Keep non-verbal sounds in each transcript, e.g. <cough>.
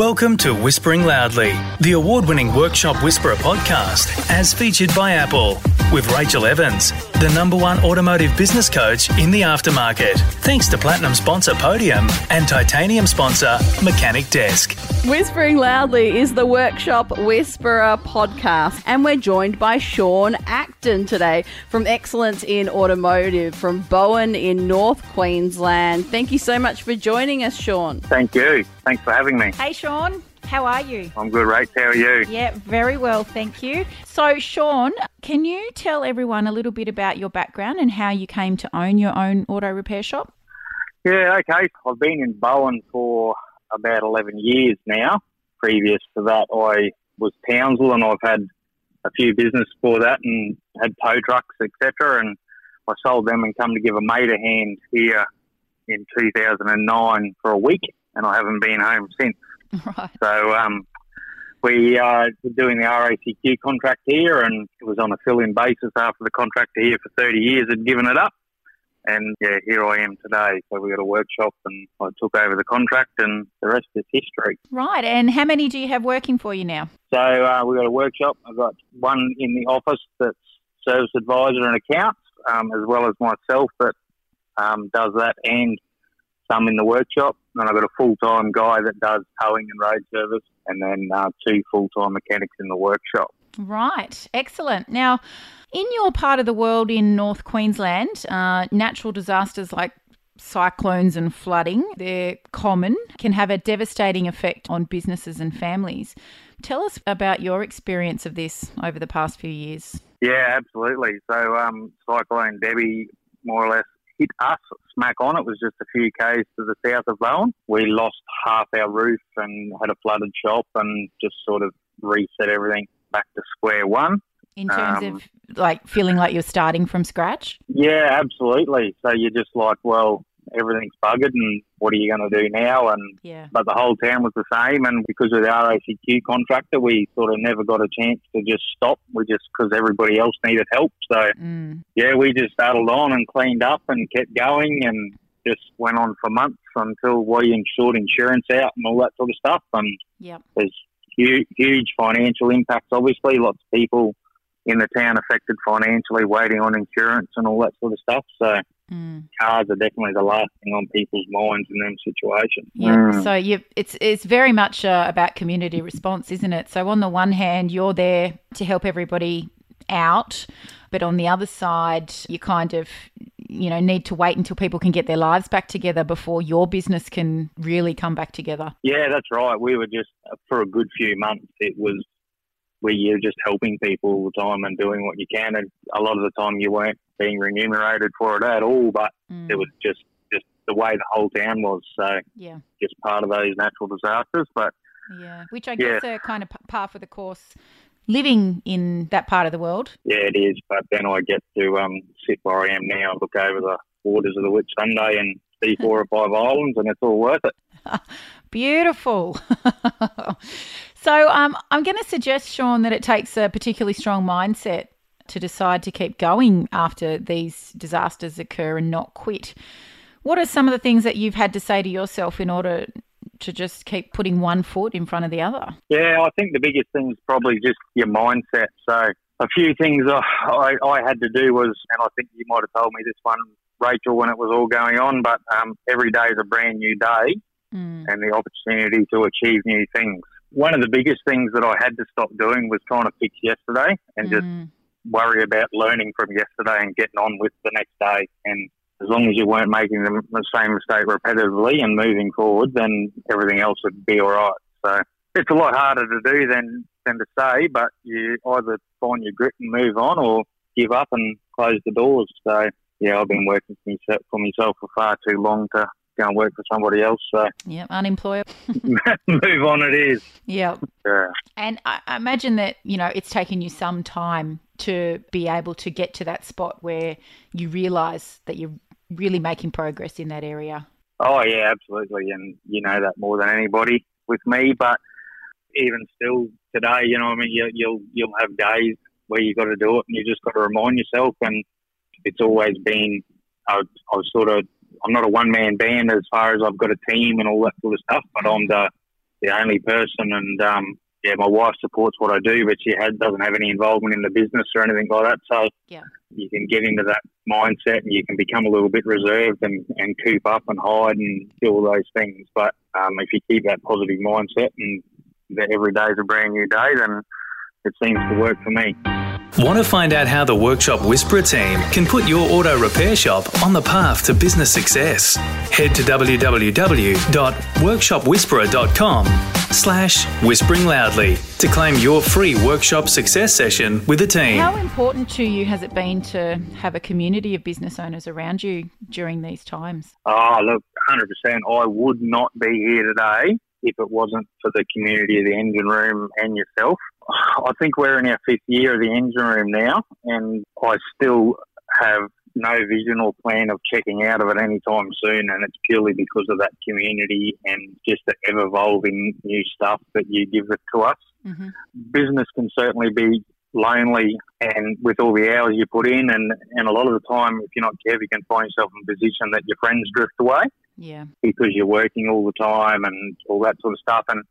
Welcome to Whispering Loudly, the award winning Workshop Whisperer podcast, as featured by Apple, with Rachel Evans, the number one automotive business coach in the aftermarket. Thanks to Platinum sponsor Podium and Titanium sponsor Mechanic Desk. Whispering Loudly is the Workshop Whisperer podcast, and we're joined by Sean Acton today from Excellence in Automotive from Bowen in North Queensland. Thank you so much for joining us, Sean. Thank you. Thanks for having me. Hey, Sean. How are you? I'm good, Rach. How are you? Yeah, very well, thank you. So, Sean, can you tell everyone a little bit about your background and how you came to own your own auto repair shop? Yeah, okay. I've been in Bowen for about 11 years now. Previous to that, I was Townsville and I've had a few business for that and had tow trucks, etc. And I sold them and come to give a mate a hand here in 2009 for a week, and I haven't been home since. <laughs> Right. So um, we uh, were doing the RACQ contract here, and it was on a fill-in basis after the contractor here for 30 years had given it up. And yeah, here I am today. So we got a workshop, and I took over the contract, and the rest is history. Right. And how many do you have working for you now? So uh, we got a workshop. I've got one in the office that's service advisor and accounts, um, as well as myself that um, does that, and some in the workshop. And I've got a full time guy that does towing and road service, and then uh, two full time mechanics in the workshop. Right. Excellent. Now, in your part of the world in North Queensland, uh, natural disasters like cyclones and flooding, they're common, can have a devastating effect on businesses and families. Tell us about your experience of this over the past few years. Yeah, absolutely. So, um, Cyclone Debbie more or less hit us smack on. It was just a few k's to the south of Bowen. We lost half our roof and had a flooded shop and just sort of reset everything back to square one. In terms Um, of like feeling like you're starting from scratch? Yeah, absolutely. So you're just like, well, everything's buggered, and what are you going to do now? And Yeah. but the whole town was the same, and because of the RACQ contractor, we sort of never got a chance to just stop. We just because everybody else needed help. So Mm. yeah, we just started on and cleaned up and kept going, and just went on for months until we insured insurance out and all that sort of stuff. And Yep. there's huge, huge financial impacts. Obviously, lots of people in the town affected financially, waiting on insurance and all that sort of stuff. So Mm. cars are definitely the last thing on people's minds in them situations. Yeah. Mm. So you, it's it's very much uh, about community response, isn't it? So on the one hand, you're there to help everybody out, but on the other side, you're kind of you know need to wait until people can get their lives back together before your business can really come back together. Yeah, that's right. We were just for a good few months. It was where you're just helping people all the time and doing what you can, and a lot of the time you weren't being remunerated for it at all. But Mm. it was just just the way the whole town was. So yeah, just part of those natural disasters. But yeah. Which I Yeah. guess are kind of par for the course living in that part of the world. yeah, it is. But then I get to um, sit where I am now, look over the waters of the Whitsunday and see four or five islands, and it's all worth it. <laughs> Beautiful. <laughs> so um, I'm going to suggest, Sean, that it takes a particularly strong mindset to decide to keep going after these disasters occur and not quit. What are some of the things that you've had to say to yourself in order to just keep putting one foot in front of the other? Yeah, I think the biggest thing is probably just your mindset. So a few things I, I, I had to do was, and I think you might have told me this one, Rachel, when it was all going on, but um, every day is a brand new day Mm, and the opportunity to achieve new things. One of the biggest things that I had to stop doing was trying to fix yesterday and just mm, worry about learning from yesterday and getting on with the next day. And as long as you weren't making the, same mistake repetitively and moving forward, then everything else would be all right. So it's a lot harder to do than than to say, but you either find your grit and move on, or give up and close the doors. So yeah, I've been working for myself, for far too long to go and work for somebody else. So yeah, unemployable. <laughs> <laughs> move on, it is. Yeah. Yeah. And I I imagine that, you know, it's taken you some time to be able to get to that spot where you realize that you're really making progress in that area. Oh yeah, absolutely, and you know that more than anybody with me. But even still today, you know, I mean, you, you'll you'll have days where you got to do it, and you just got to remind yourself. And it's always been, I, I was sort of, I'm not a one man band as far as I've got a team and all that sort of stuff, but I'm the the only person, and um, yeah, my wife supports what I do, but she had, doesn't have any involvement in the business or anything like that. So Yeah. you can get into that mindset and you can become a little bit reserved and, and coop up and hide and do all those things. But um, if you keep that positive mindset and that every day is a brand new day, then it seems to work for me. Want to find out how the Workshop Whisperer team can put your auto repair shop on the path to business success? Head to www.workshopwhisperer.com slash whispering loudly to claim your free workshop success session with the team. How important to you has it been to have a community of business owners around you during these times? Oh, look, 100%. I would not be here today if it wasn't for the community of the engine room and yourself. I think we're in our fifth year of the engine room now, and I still have no vision or plan of checking out of it anytime soon. And it's purely because of that community and just the ever evolving new stuff that you give it to us. Mm-hmm. Business can certainly be lonely and with all the hours you put in and, and a lot of the time if you're not careful you can find yourself in a position that your friends drift away Yeah. because you're working all the time and all that sort of stuff. And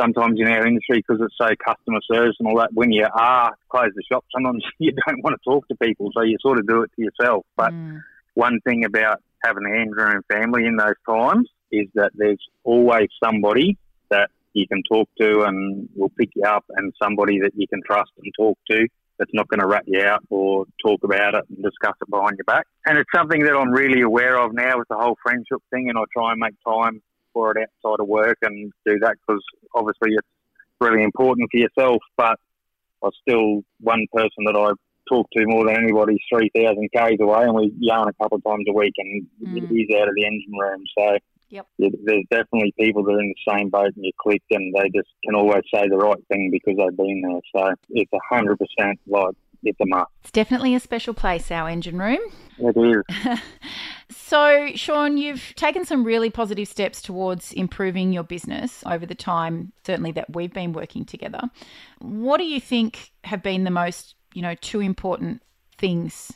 sometimes in our industry, because it's so customer service and all that, when you are close the shop, sometimes <laughs> you don't want to talk to people, so you sort of do it to yourself. But Mm. one thing about having an engine room family in those times is that there's always somebody that you can talk to and will pick you up, and somebody that you can trust and talk to that's not going to rat you out or talk about it and discuss it behind your back. And it's something that I'm really aware of now with the whole friendship thing, and I try and make time for it outside of work and do that because obviously it's really important for yourself. But I still one person that I talk to more than anybody is three thousand k's away, and we yarn a couple of times a week, and Mm. he's out of the engine room. So Yep. yeah, there's definitely people that are in the same boat and you click, and they just can always say the right thing because they've been there. So it's a hundred percent like it's a must. It's definitely a special place, our engine room. It is. <laughs> So, Sean, you've taken some really positive steps towards improving your business over the time, certainly that we've been working together. What do you think have been the most, you know, two important things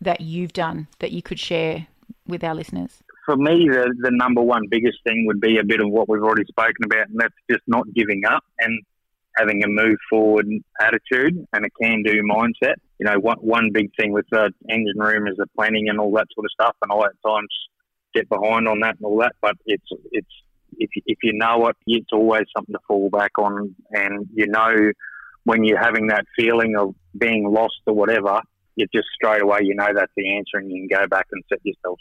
that you've done that you could share with our listeners? for me, the, the number one biggest thing would be a bit of what we've already spoken about, and that's just not giving up and having a move forward attitude and a can do mindset. You know, one, one big thing with the engine room is the planning and all that sort of stuff, and I at times get behind on that and all that, but it's, it's, if, you- if you know it, it's always something to fall back on, and you know when you're having that feeling of being lost or whatever, you just straight away you know that's the answer, and you can go back and set yourself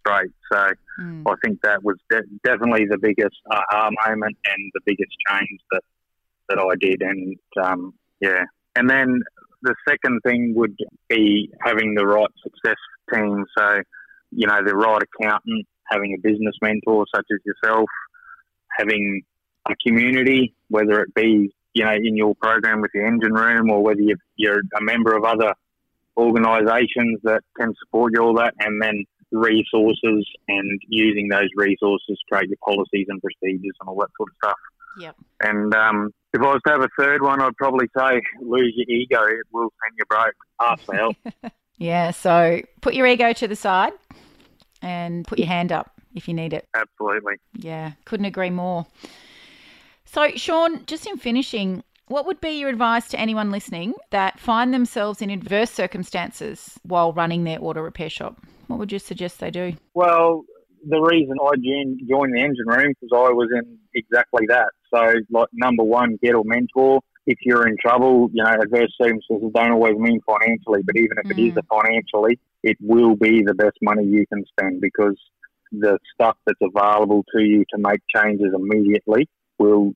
straight. So Mm. I think that was de- definitely the biggest aha moment and the biggest change that that I did. And um, yeah, and then the second thing would be having the right success team. So you know, the right accountant, having a business mentor such as yourself, having a community, whether it be you know in your program with the engine room or whether you're, a member of other organisations that can support you all that, and then resources and using those resources to create your policies and procedures and all that sort of stuff. Yep. And um, if I was to have a third one, I'd probably say lose your ego. It will send you broke. Ask for help. Yeah, so put your ego to the side and put your hand up if you need it. Absolutely. Yeah, couldn't agree more. So, Sean, just in finishing, what would be your advice to anyone listening that find themselves in adverse circumstances while running their auto repair shop? What would you suggest they do? Well, the reason I joined, joined the engine room because I was in exactly that. So, like number one, get a mentor. If you're in trouble, you know, adverse circumstances don't always mean financially, but even if it is Mm. a financially, it will be the best money you can spend because the stuff that's available to you to make changes immediately will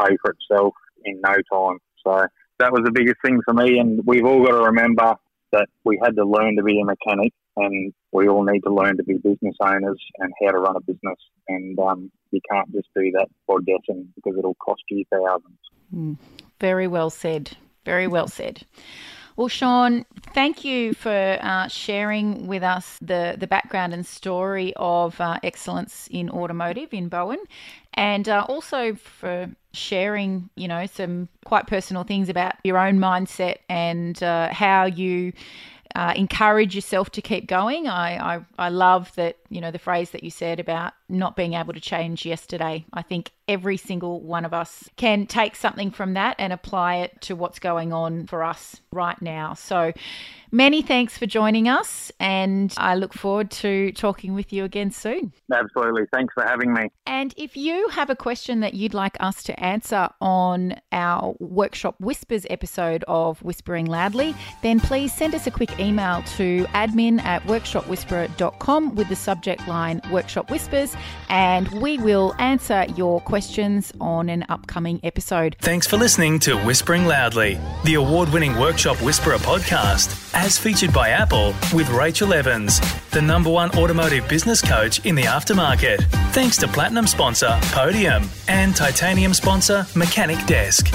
pay for itself in no time. So that was the biggest thing for me. And we've all got to remember that we had to learn to be a mechanic and we all need to learn to be business owners and how to run a business. And um, you can't just do that by guessing because it'll cost you thousands. Very well said. Very well said. Well, Sean, thank you for uh, sharing with us the, the background and story of uh, excellence in automotive in Bowen, and uh, also for sharing, you know, some quite personal things about your own mindset and uh, how you uh, encourage yourself to keep going. I, I, I love that you know, the phrase that you said about not being able to change yesterday. I think every single one of us can take something from that and apply it to what's going on for us right now. So, many thanks for joining us, and I look forward to talking with you again soon. Absolutely. Thanks for having me. And if you have a question that you'd like us to answer on our Workshop Whispers episode of Whispering Loudly, then please send us a quick email to admin at workshopwhisperer.com with the subject line Workshop Whispers, and we will answer your questions on an upcoming episode. Thanks for listening to Whispering Loudly, the award winning Workshop Whisperer podcast, as featured by Apple with Rachel Evans, the number one automotive business coach in the aftermarket. Thanks to Platinum sponsor Podium and Titanium sponsor Mechanic Desk.